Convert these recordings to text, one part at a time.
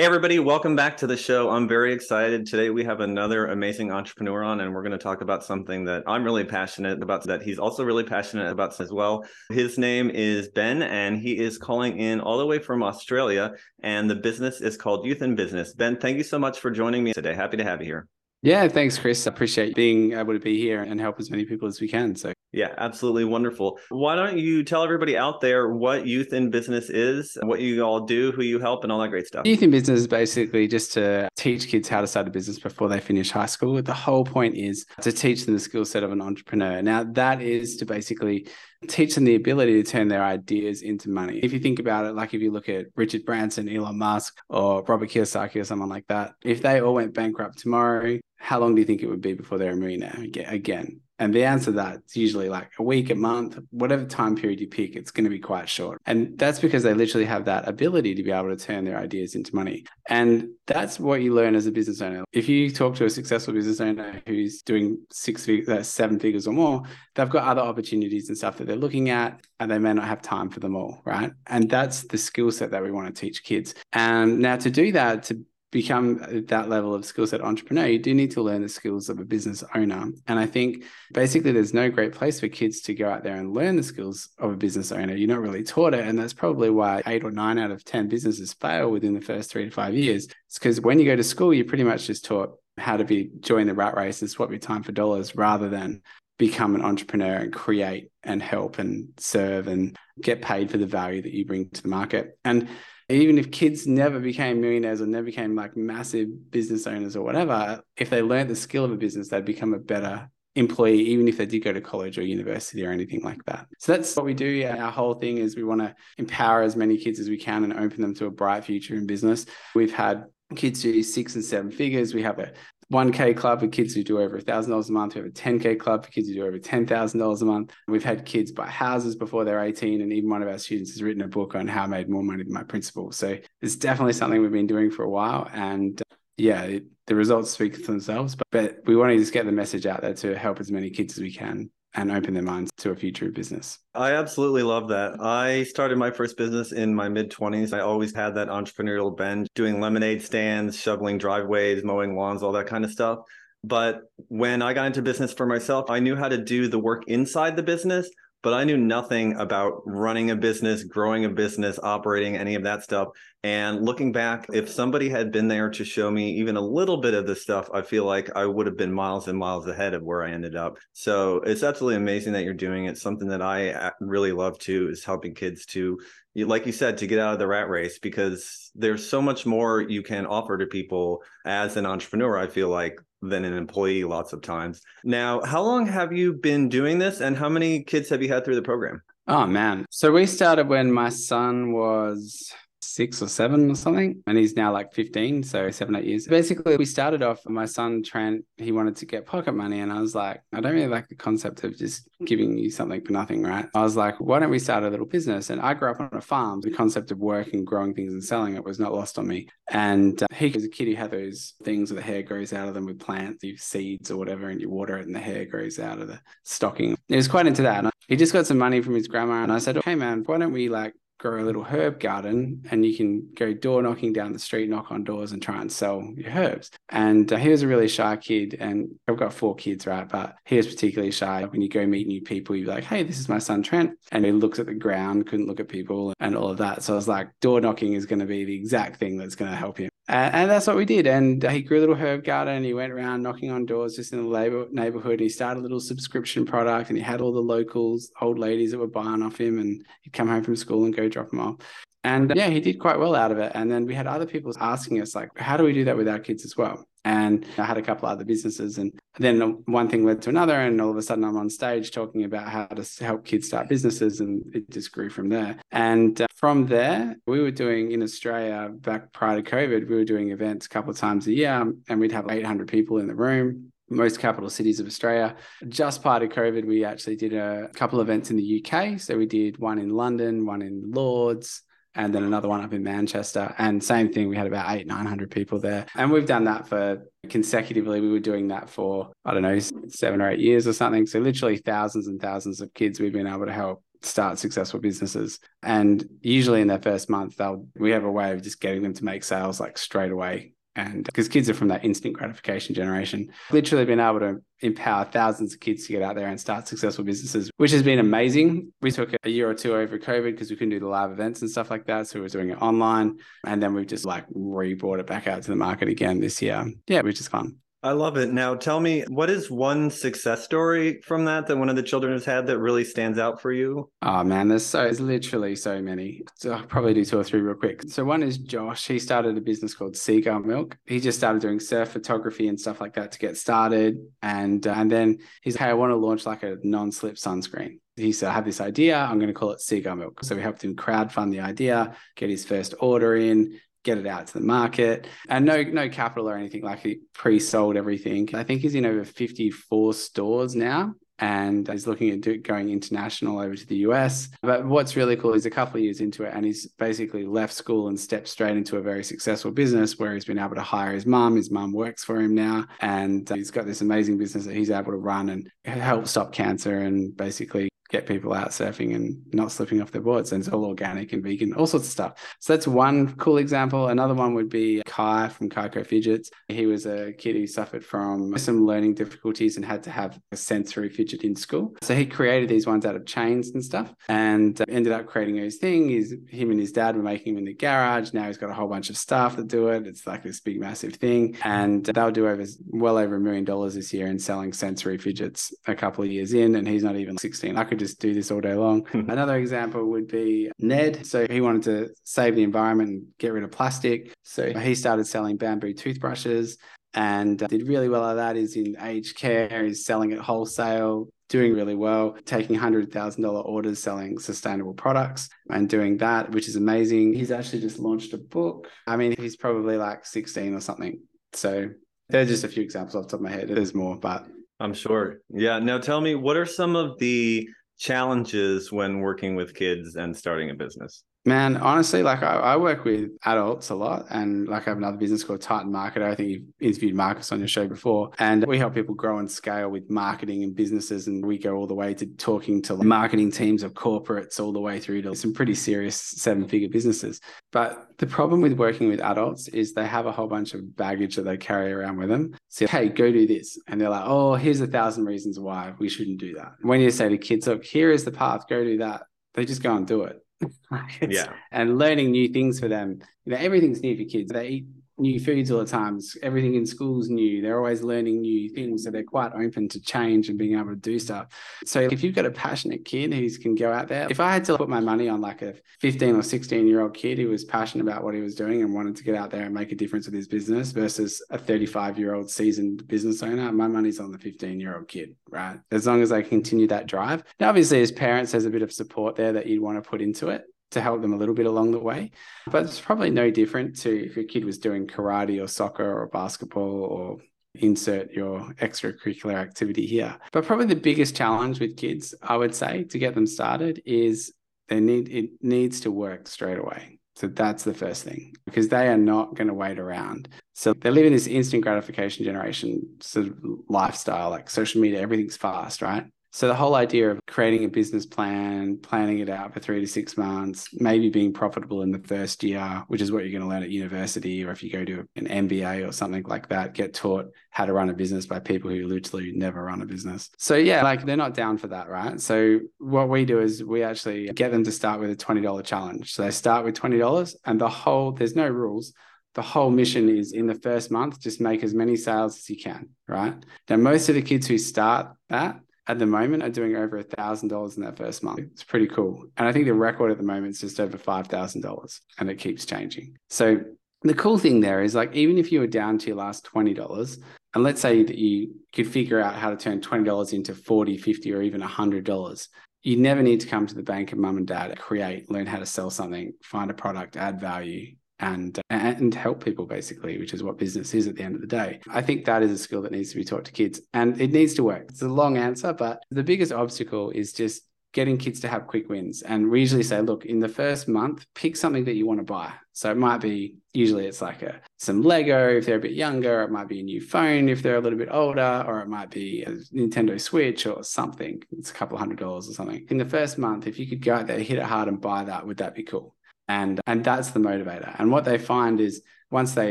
Hey, everybody, welcome back to the show. I'm very excited. Today, we have another amazing entrepreneur on, and we're going to talk about something that I'm really passionate about, that he's also really passionate about as well. His name is Ben, and he is calling in all the way from Australia, and the business is called Youth in Business. Ben, thank you so much for joining me today. Happy to have you here. Yeah, thanks, Chris. I appreciate being able to be here and help as many people as we can. So yeah, absolutely wonderful. Why don't you tell everybody out there what Youth in Business is, what you all do, who you help, and all that great stuff? Youth in Business is basically just to teach kids how to start a business before they finish high school. The whole point is to teach them the skill set of an entrepreneur. Now, that is to basically teach them the ability to turn their ideas into money. If you think about it, like if you look at Richard Branson, Elon Musk, or Robert Kiyosaki, or someone like that, if they all went bankrupt tomorrow, how long do you think it would be before they're a millionaire again? And the answer to that is usually like a week, a month, whatever time period you pick, it's going to be quite short. And that's because they literally have that ability to be able to turn their ideas into money. And that's what you learn as a business owner. If you talk to a successful business owner who's doing six figures, uh, seven figures or more, they've got other opportunities and stuff that they're looking at, and they may not have time for them all, right? And that's the skill set that we want to teach kids. And now to do that, to become that level of skill set entrepreneur, you do need to learn the skills of a business owner. And I think basically there's no great place for kids to go out there and learn the skills of a business owner. You're not really taught it. And that's probably why eight or nine out of 10 businesses fail within the first three to five years. It's because when you go to school, you're pretty much just taught how to be join the rat race and swap your time for dollars rather than become an entrepreneur and create and help and serve and get paid for the value that you bring to the market. And even if kids never became millionaires or never became like massive business owners or whatever, if they learned the skill of a business, they'd become a better employee, even if they did go to college or university or anything like that. So that's what we do. Yeah, our whole thing is we want to empower as many kids as we can and open them to a bright future in business. We've had kids do six and seven figures. We have a 1K club for kids who do over $1,000 a month. We have a 10K club for kids who do over $10,000 a month. We've had kids buy houses before they're 18. And even one of our students has written a book on how I made more money than my principal. So it's definitely something we've been doing for a while. And uh, yeah, it, the results speak for themselves. But, but we want to just get the message out there to help as many kids as we can and open their minds to a future business. I absolutely love that. I started my first business in my mid 20s. I always had that entrepreneurial bend, doing lemonade stands, shoveling driveways, mowing lawns, all that kind of stuff. But when I got into business for myself, I knew how to do the work inside the business, but I knew nothing about running a business, growing a business, operating any of that stuff. And looking back, if somebody had been there to show me even a little bit of this stuff, I feel like I would have been miles and miles ahead of where I ended up. So it's absolutely amazing that you're doing it. Something that I uh, really love too is helping kids to, like you said, to get out of the rat race because there's so much more you can offer to people as an entrepreneur. I feel like than an employee lots of times. Now, how long have you been doing this and how many kids have you had through the program? Oh man. So we started when my son was six or seven or something, and he's now like 15, so seven, eight years. Basically, we started off, my son Trent, he wanted to get pocket money, and I was like, I don't really like the concept of just giving you something for nothing, right? I was like, why don't we start a little business? And I grew up on a farm. The concept of working, growing things and selling it was not lost on me. And uh, he was a kid who had those things where the hair grows out of them with plants, you seeds or whatever, and you water it, and the hair grows out of the stocking. He was quite into that. And he just got some money from his grandma, and I said, hey man, why don't we like grow a little herb garden and you can go door knocking down the street, knock on doors and try and sell your herbs. And uh, he was a really shy kid. And I've got four kids, right? But he was particularly shy. When you go meet new people, you're like, hey, this is my son Trent. And he looks at the ground, couldn't look at people and all of that. So I was like, door knocking is going to be the exact thing that's going to help him. And, and, that's what we did. And he grew a little herb garden and he went around knocking on doors just in the neighborhood. And he started a little subscription product and he had all the locals, old ladies that were buying off him and he'd come home from school and go drop them off. And yeah, he did quite well out of it. And then we had other people asking us, like, how do we do that with our kids as well? And I had a couple other businesses. And then one thing led to another. And all of a sudden, I'm on stage talking about how to help kids start businesses. And it just grew from there. And uh, from there, we were doing in Australia back prior to COVID, we were doing events a couple of times a year. And we'd have 800 people in the room most capital cities of Australia. Just prior to COVID, we actually did a couple events in the UK. So we did one in London, one in Lords, and then another one up in Manchester. And same thing, we had about eight, 900 people there. And we've done that for consecutively. We were doing that for, I don't know, seven or eight years or something. So literally thousands and thousands of kids we've been able to help start successful businesses. And usually in their first month, they'll, we have a way of just getting them to make sales like straight away and because kids are from that instant gratification generation, literally been able to empower thousands of kids to get out there and start successful businesses, which has been amazing. We took a year or two over COVID because we couldn't do the live events and stuff like that. So we were doing it online. And then we've just like re brought it back out to the market again this year. Yeah, which is fun. I love it. Now, tell me, what is one success story from that that one of the children has had that really stands out for you? Oh man, there's so there's literally so many. So I'll probably do two or three real quick. So one is Josh. He started a business called Seagull Milk. He just started doing surf photography and stuff like that to get started, and uh, and then he's hey, I want to launch like a non-slip sunscreen he said, I have this idea. I'm going to call it Seagull Milk. So we helped him crowdfund the idea, get his first order in, get it out to the market and no no capital or anything like he pre-sold everything i think he's in over 54 stores now and he's looking at going international over to the US. But what's really cool is a couple of years into it, and he's basically left school and stepped straight into a very successful business where he's been able to hire his mum. His mum works for him now, and he's got this amazing business that he's able to run and help stop cancer and basically get people out surfing and not slipping off their boards. And it's all organic and vegan, all sorts of stuff. So that's one cool example. Another one would be Kai from Kaiko Fidgets. He was a kid who suffered from some learning difficulties and had to have a sensory fidget in school. So he created these ones out of chains and stuff and ended up creating his thing. He's, him and his dad were making them in the garage. Now he's got a whole bunch of staff that do it. It's like this big, massive thing. And they'll do over well over a million dollars this year in selling sensory fidgets a couple of years in. And he's not even 16. I could just do this all day long. Hmm. Another example would be Ned. So he wanted to save the environment and get rid of plastic. So he started selling bamboo toothbrushes and uh, did really well at that. Is in aged care, is selling it wholesale, doing really well, taking $100,000 orders, selling sustainable products and doing that, which is amazing. He's actually just launched a book. I mean, he's probably like 16 or something. So they're just a few examples off the top of my head. There's more, but I'm sure. Yeah. Now tell me, what are some of the challenges when working with kids and starting a business? Man, honestly, like I, I, work with adults a lot, and like I have another business called Titan Marketer. I think you've interviewed Marcus on your show before, and we help people grow and scale with marketing and businesses. And we go all the way to talking to marketing teams of corporates, all the way through to some pretty serious seven-figure businesses. But the problem with working with adults is they have a whole bunch of baggage that they carry around with them. So, hey, go do this, and they're like, oh, here's a thousand reasons why we shouldn't do that. When you say to kids, look, here is the path, go do that, they just go and do it yeah. And learning new things for them. You know, everything's new for kids. They eat new foods all the time. Everything in school's new. They're always learning new things. So they're quite open to change and being able to do stuff. So if you've got a passionate kid who can go out there, if I had to put my money on like a 15 or 16 year old kid who was passionate about what he was doing and wanted to get out there and make a difference with his business versus a 35 year old seasoned business owner, my money's on the 15 year old kid, right? As long as they continue that drive. Now, obviously, as parents, there's a bit of support there that you'd want to put into it to help them a little bit along the way. But it's probably no different to if your kid was doing karate or soccer or basketball or insert your extracurricular activity here. But probably the biggest challenge with kids, I would say, to get them started is they need it needs to work straight away. So that's the first thing because they are not going to wait around. So they live in this instant gratification generation sort of lifestyle, like social media, everything's fast, right? So the whole idea of creating a business plan, planning it out for three to six months, maybe being profitable in the first year, which is what you're going to learn at university, or if you go to an MBA or something like that, get taught how to run a business by people who literally never run a business. So yeah, like they're not down for that, right? So what we do is we actually get them to start with a $20 challenge. So they start with $20 and the whole, there's no rules the whole mission is in the first month, just make as many sales as you can, right? Now, most of the kids who start that at the moment are doing over a thousand dollars in that first month. It's pretty cool. And I think the record at the moment is just over five thousand dollars and it keeps changing. So the cool thing there is like even if you were down to your last twenty dollars, and let's say that you could figure out how to turn twenty dollars into 40, 50, or even a hundred dollars, you never need to come to the bank of mum and dad, create, learn how to sell something, find a product, add value, and and help people basically, which is what business is at the end of the day. I think that is a skill that needs to be taught to kids, and it needs to work. It's a long answer, but the biggest obstacle is just getting kids to have quick wins. And we usually say, look, in the first month, pick something that you want to buy. So it might be usually it's like a some Lego if they're a bit younger, it might be a new phone if they're a little bit older, or it might be a Nintendo Switch or something. It's a couple hundred dollars or something. In the first month, if you could go out there, hit it hard and buy that, would that be cool? And and that's the motivator and what they find is once they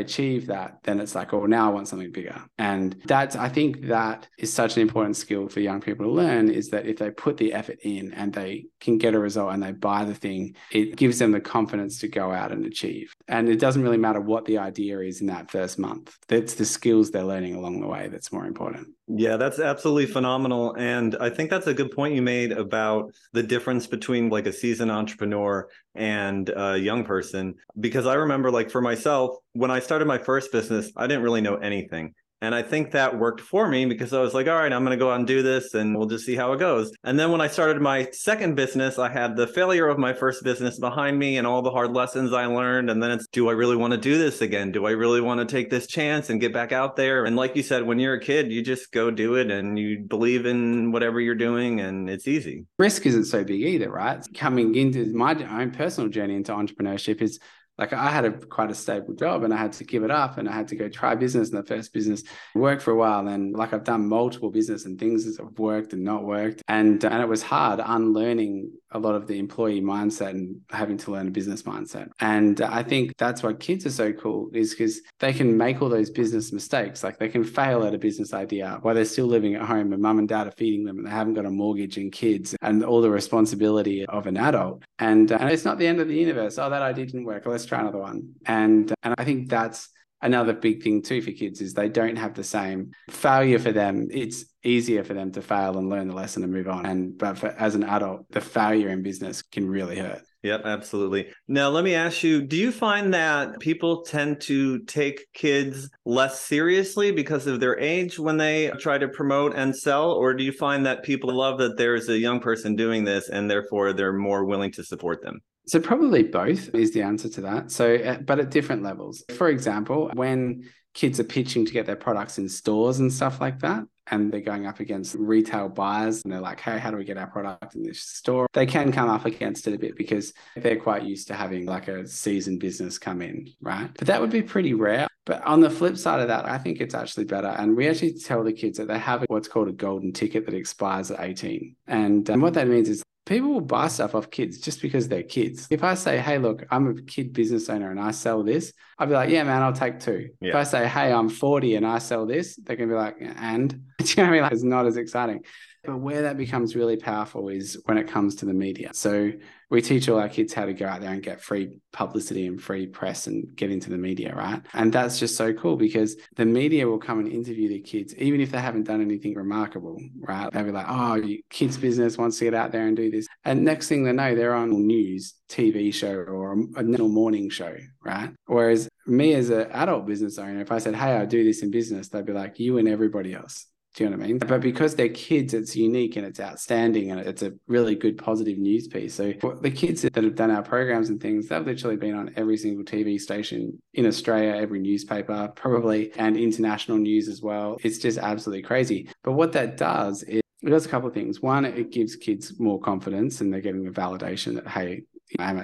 achieve that, then it's like, oh, now I want something bigger. And that's, I think that is such an important skill for young people to learn is that if they put the effort in and they can get a result and they buy the thing, it gives them the confidence to go out and achieve. And it doesn't really matter what the idea is in that first month. It's the skills they're learning along the way that's more important. Yeah, that's absolutely phenomenal. And I think that's a good point you made about the difference between like a seasoned entrepreneur and a young person. Because I remember, like, for myself, when I started my first business, I didn't really know anything. And I think that worked for me because I was like, all right, I'm going to go out and do this and we'll just see how it goes. And then when I started my second business, I had the failure of my first business behind me and all the hard lessons I learned. And then it's, do I really want to do this again? Do I really want to take this chance and get back out there? And like you said, when you're a kid, you just go do it and you believe in whatever you're doing and it's easy. Risk isn't so big either, right? Coming into my own personal journey into entrepreneurship is like I had a quite a stable job and I had to give it up and I had to go try business and the first business worked for a while. And like I've done multiple business and things have worked and not worked. And and it was hard unlearning a lot of the employee mindset and having to learn a business mindset. And I think that's why kids are so cool is because they can make all those business mistakes. Like they can fail at a business idea while they're still living at home and mum and dad are feeding them and they haven't got a mortgage and kids and all the responsibility of an adult and, uh, and it's not the end of the universe oh that idea didn't work let's try another one. And and I think that's another big thing too for kids is they don't have the same failure for them. It's easier for them to fail and learn the lesson and move on. And but for, as an adult, the failure in business can really hurt. Yep, absolutely. Now, let me ask you do you find that people tend to take kids less seriously because of their age when they try to promote and sell? Or do you find that people love that there's a young person doing this and therefore they're more willing to support them? So probably both is the answer to that. So, uh, but at different levels. For example, when kids are pitching to get their products in stores and stuff like that, and they're going up against retail buyers and they're like, hey, how do we get our product in this store? They can come up against it a bit because they're quite used to having like a seasoned business come in, right? But that would be pretty rare. But on the flip side of that, I think it's actually better. And we actually tell the kids that they have what's called a golden ticket that expires at 18. And, and what that means is people will buy stuff off kids just because they're kids. If I say, hey, look, I'm a kid business owner and I sell this, I'd be like, yeah, man, I'll take two. Yeah. If I say, hey, I'm 40 and I sell this, they're going to be like, and, you know what I mean? Like, it's not as exciting. But where that becomes really powerful is when it comes to the media. So we teach all our kids how to go out there and get free publicity and free press and get into the media, right? And that's just so cool because the media will come and interview the kids, even if they haven't done anything remarkable, right? They'll be like, oh, kids' business wants to get out there and do this. And next thing they know, they're on news, TV show, or a national morning show, right? Whereas me as an adult business owner, if I said, hey, I do this in business, they'd be like, you and everybody else. Do you know what I mean? But because they're kids, it's unique and it's outstanding and it's a really good positive news piece. So the kids that have done our programs and things, they've literally been on every single TV station in Australia, every newspaper, probably, and international news as well. It's just absolutely crazy. But what that does is it does a couple of things. One, it gives kids more confidence and they're getting the validation that, hey,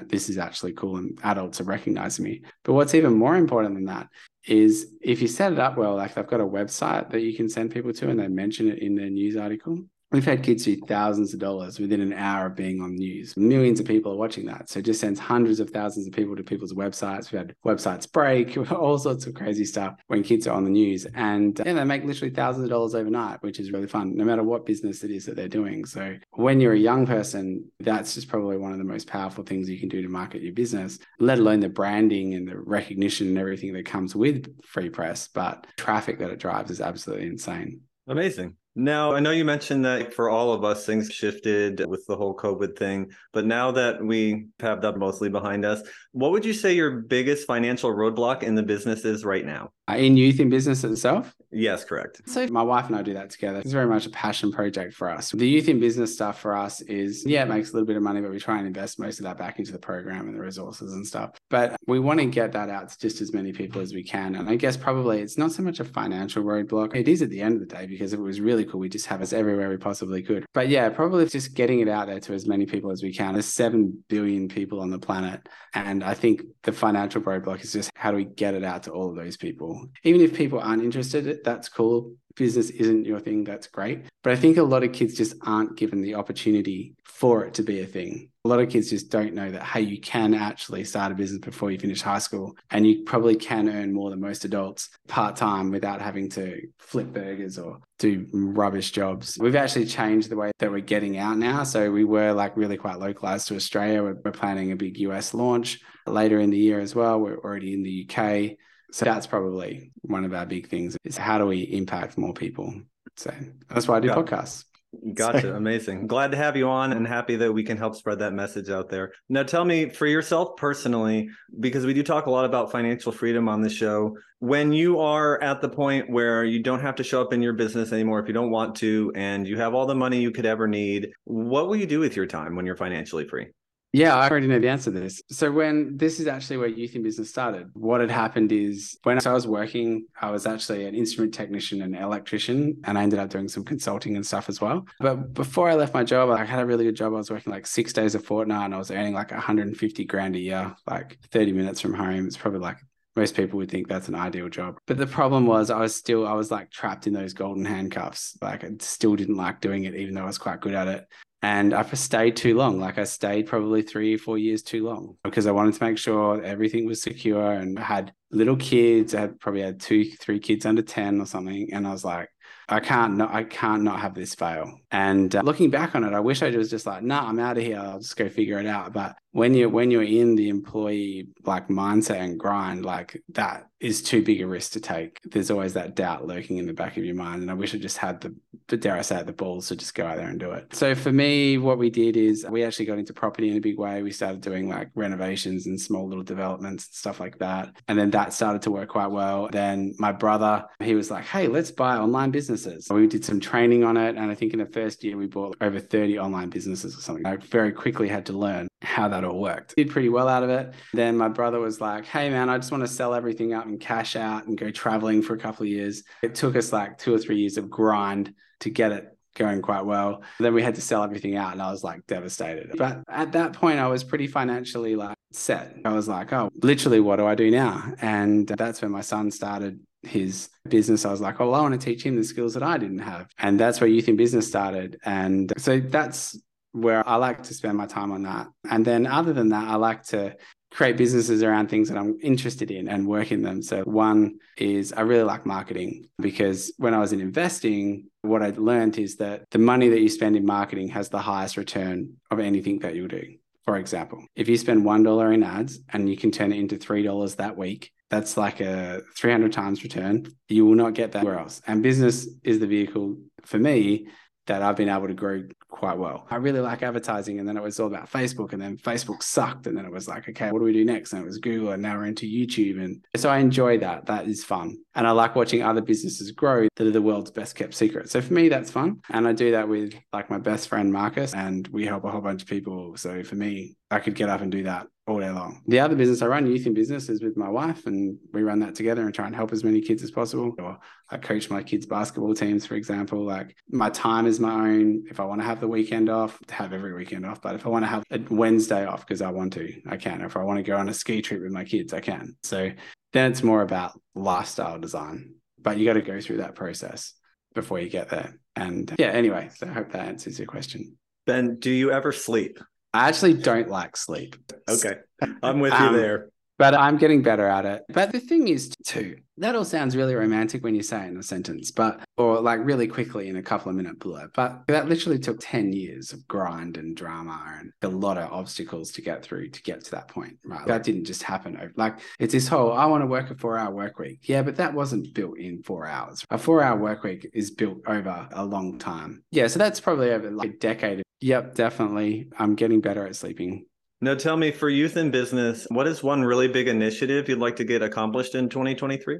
this is actually cool and adults are recognizing me. But what's even more important than that is if you set it up well, like they've got a website that you can send people to and they mention it in their news article, We've had kids do thousands of dollars within an hour of being on news. Millions of people are watching that. So it just sends hundreds of thousands of people to people's websites. We've had websites break, all sorts of crazy stuff when kids are on the news. And yeah, they make literally thousands of dollars overnight, which is really fun, no matter what business it is that they're doing. So when you're a young person, that's just probably one of the most powerful things you can do to market your business, let alone the branding and the recognition and everything that comes with free press. But traffic that it drives is absolutely insane. Amazing. Now, I know you mentioned that for all of us, things shifted with the whole COVID thing. But now that we have that mostly behind us, what would you say your biggest financial roadblock in the business is right now? Uh, in youth in business itself? Yes, correct. So my wife and I do that together. It's very much a passion project for us. The youth in business stuff for us is, yeah, it makes a little bit of money, but we try and invest most of that back into the program and the resources and stuff. But we want to get that out to just as many people as we can. And I guess probably it's not so much a financial roadblock. It is at the end of the day because it was really cool. We just have us everywhere we possibly could. But yeah, probably just getting it out there to as many people as we can. There's 7 billion people on the planet. And I think the financial roadblock is just how do we get it out to all of those people? Even if people aren't interested, that's cool. Business isn't your thing, that's great. But I think a lot of kids just aren't given the opportunity for it to be a thing. A lot of kids just don't know that, hey, you can actually start a business before you finish high school. And you probably can earn more than most adults part time without having to flip burgers or do rubbish jobs. We've actually changed the way that we're getting out now. So we were like really quite localized to Australia. We're, we're planning a big US launch later in the year as well. We're already in the UK. So that's probably one of our big things is how do we impact more people? So that's why I do Got podcasts. Gotcha. So. Amazing. Glad to have you on and happy that we can help spread that message out there. Now, tell me for yourself personally, because we do talk a lot about financial freedom on the show. When you are at the point where you don't have to show up in your business anymore if you don't want to, and you have all the money you could ever need, what will you do with your time when you're financially free? Yeah, I already know the answer to this. So when this is actually where youth in business started, what had happened is when I was working, I was actually an instrument technician and electrician, and I ended up doing some consulting and stuff as well. But before I left my job, I had a really good job. I was working like six days a fortnight, and I was earning like 150 grand a year, like 30 minutes from home. It's probably like most people would think that's an ideal job. But the problem was I was still I was like trapped in those golden handcuffs. Like I still didn't like doing it, even though I was quite good at it and I stayed too long. Like I stayed probably three or four years too long because I wanted to make sure everything was secure and I had little kids. I had probably had two, three kids under 10 or something. And I was like, I can't not I can't not have this fail. And uh, looking back on it, I wish I was just like, nah, I'm out of here. I'll just go figure it out. But when you're when you're in the employee like mindset and grind, like that is too big a risk to take. There's always that doubt lurking in the back of your mind. And I wish I just had the, the dare I say it, the balls to just go out there and do it. So for me, what we did is we actually got into property in a big way. We started doing like renovations and small little developments and stuff like that. And then that started to work quite well. Then my brother, he was like, hey, let's buy online businesses. We did some training on it. And I think in the first year, we bought over 30 online businesses or something. I very quickly had to learn how that all worked. Did pretty well out of it. Then my brother was like, hey, man, I just want to sell everything up and cash out and go traveling for a couple of years. It took us like two or three years of grind to get it going quite well. Then we had to sell everything out and I was like devastated. But at that point, I was pretty financially like set. I was like, oh, literally, what do I do now? And that's when my son started his business. I was like, oh, well, I want to teach him the skills that I didn't have. And that's where Youth in Business started. And so that's where I like to spend my time on that. And then other than that, I like to create businesses around things that I'm interested in and work in them. So one is I really like marketing because when I was in investing, what I learned is that the money that you spend in marketing has the highest return of anything that you'll do. For example, if you spend $1 in ads and you can turn it into $3 that week, that's like a 300 times return. You will not get that where else. And business is the vehicle for me that I've been able to grow quite well. I really like advertising. And then it was all about Facebook. And then Facebook sucked. And then it was like, okay, what do we do next? And it was Google. And now we're into YouTube. And so I enjoy that. That is fun. And I like watching other businesses grow that are the world's best kept secret. So for me, that's fun. And I do that with like my best friend, Marcus. And we help a whole bunch of people. So for me, I could get up and do that all day long. The other business I run, Youth in Business, is with my wife, and we run that together and try and help as many kids as possible. Or I coach my kids' basketball teams, for example. Like my time is my own. If I want to have the weekend off, have every weekend off. But if I want to have a Wednesday off because I want to, I can. If I want to go on a ski trip with my kids, I can. So then it's more about lifestyle design. But you got to go through that process before you get there. And yeah, anyway, so I hope that answers your question. Ben, do you ever sleep? I actually don't like sleep. Okay. I'm with you Um, there. But I'm getting better at it. But the thing is, too, that all sounds really romantic when you say it in a sentence, but or like really quickly in a couple of minute blur. But that literally took 10 years of grind and drama and a lot of obstacles to get through to get to that point. Right. That didn't just happen. over- Like it's this whole I want to work a four hour work week. Yeah, but that wasn't built in four hours. A four hour work week is built over a long time. Yeah. So that's probably over like a decade. Yep, definitely. I'm getting better at sleeping. Now, tell me for youth in business, what is one really big initiative you'd like to get accomplished in 2023?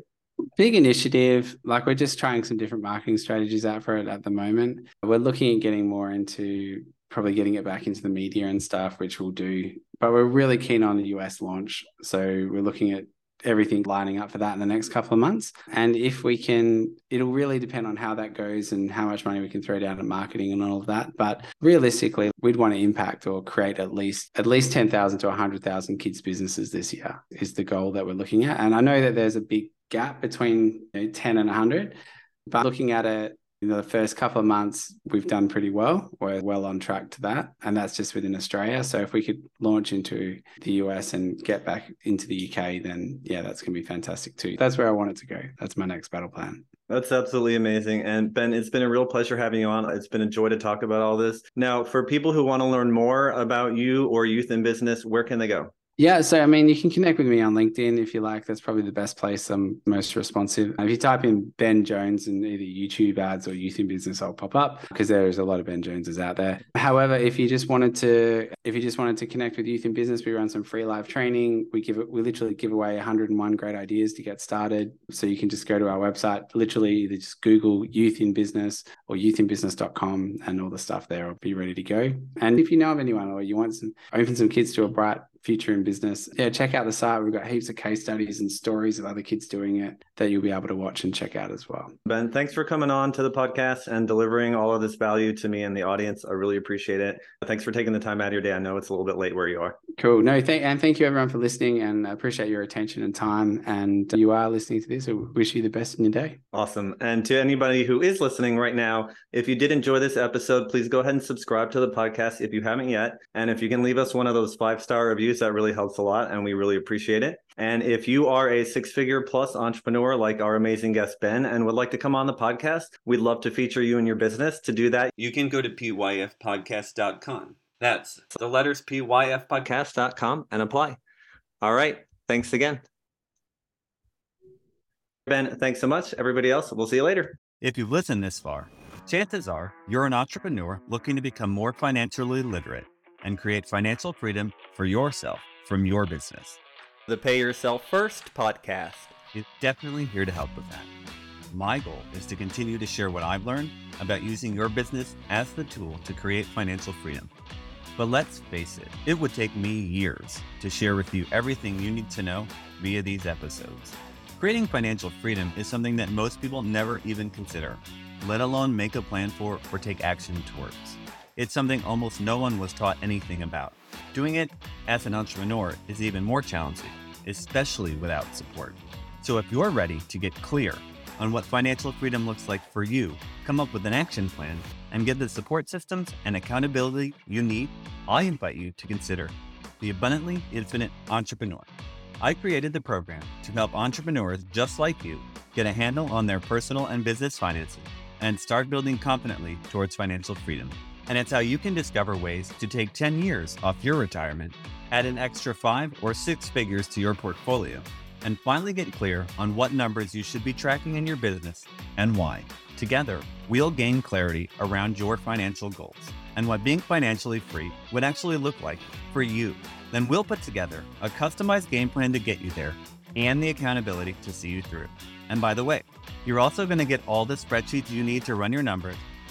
big initiative. Like we're just trying some different marketing strategies out for it at the moment. We're looking at getting more into probably getting it back into the media and stuff, which we'll do. But we're really keen on the US launch. So we're looking at everything lining up for that in the next couple of months. And if we can, it'll really depend on how that goes and how much money we can throw down at marketing and all of that. But realistically, we'd want to impact or create at least at least 10,000 to 100,000 kids businesses this year is the goal that we're looking at. And I know that there's a big gap between you know, 10 and 100, but looking at it in the first couple of months, we've done pretty well. We're well on track to that. And that's just within Australia. So if we could launch into the US and get back into the UK, then yeah, that's going to be fantastic too. That's where I want it to go. That's my next battle plan. That's absolutely amazing. And Ben, it's been a real pleasure having you on. It's been a joy to talk about all this. Now, for people who want to learn more about you or youth in business, where can they go? Yeah, so I mean, you can connect with me on LinkedIn if you like. That's probably the best place. I'm most responsive. If you type in Ben Jones in either YouTube ads or Youth in Business, I'll pop up because there is a lot of Ben Joneses out there. However, if you just wanted to, if you just wanted to connect with Youth in Business, we run some free live training. We give it, we literally give away 101 great ideas to get started. So you can just go to our website, literally either just Google Youth in Business or youthinbusiness.com and all the stuff there will be ready to go. And if you know of anyone or you want some open some kids to a bright future in business, yeah, check out the site. We've got heaps of case studies and stories of other kids doing it that you'll be able to watch and check out as well. Ben, thanks for coming on to the podcast and delivering all of this value to me and the audience. I really appreciate it. Thanks for taking the time out of your day. I know it's a little bit late where you are. Cool. No, thank and thank you everyone for listening and I appreciate your attention and time. And you are listening to this. I wish you the best in your day. Awesome. And to anybody who is listening right now, if you did enjoy this episode, please go ahead and subscribe to the podcast if you haven't yet. And if you can leave us one of those five star reviews, that really helps a lot and we really appreciate it. And if you are a six figure plus entrepreneur like our amazing guest Ben and would like to come on the podcast, we'd love to feature you in your business. To do that, you can go to pyfpodcast.com. That's the letters pyfpodcast.com and apply. All right. Thanks again. Ben, thanks so much. Everybody else, we'll see you later. If you've listened this far, chances are you're an entrepreneur looking to become more financially literate and create financial freedom for yourself from your business. The Pay Yourself First podcast. is definitely here to help with that. My goal is to continue to share what I've learned about using your business as the tool to create financial freedom. But let's face it, it would take me years to share with you everything you need to know via these episodes. Creating financial freedom is something that most people never even consider, let alone make a plan for or take action towards. It's something almost no one was taught anything about. Doing it as an entrepreneur is even more challenging, especially without support. So if you're ready to get clear on what financial freedom looks like for you, come up with an action plan, and get the support systems and accountability you need, I invite you to consider the Abundantly Infinite Entrepreneur. I created the program to help entrepreneurs just like you get a handle on their personal and business finances and start building confidently towards financial freedom. And it's how you can discover ways to take 10 years off your retirement, add an extra five or six figures to your portfolio, and finally get clear on what numbers you should be tracking in your business and why. Together, we'll gain clarity around your financial goals and what being financially free would actually look like for you. Then we'll put together a customized game plan to get you there and the accountability to see you through. And by the way, you're also going to get all the spreadsheets you need to run your numbers,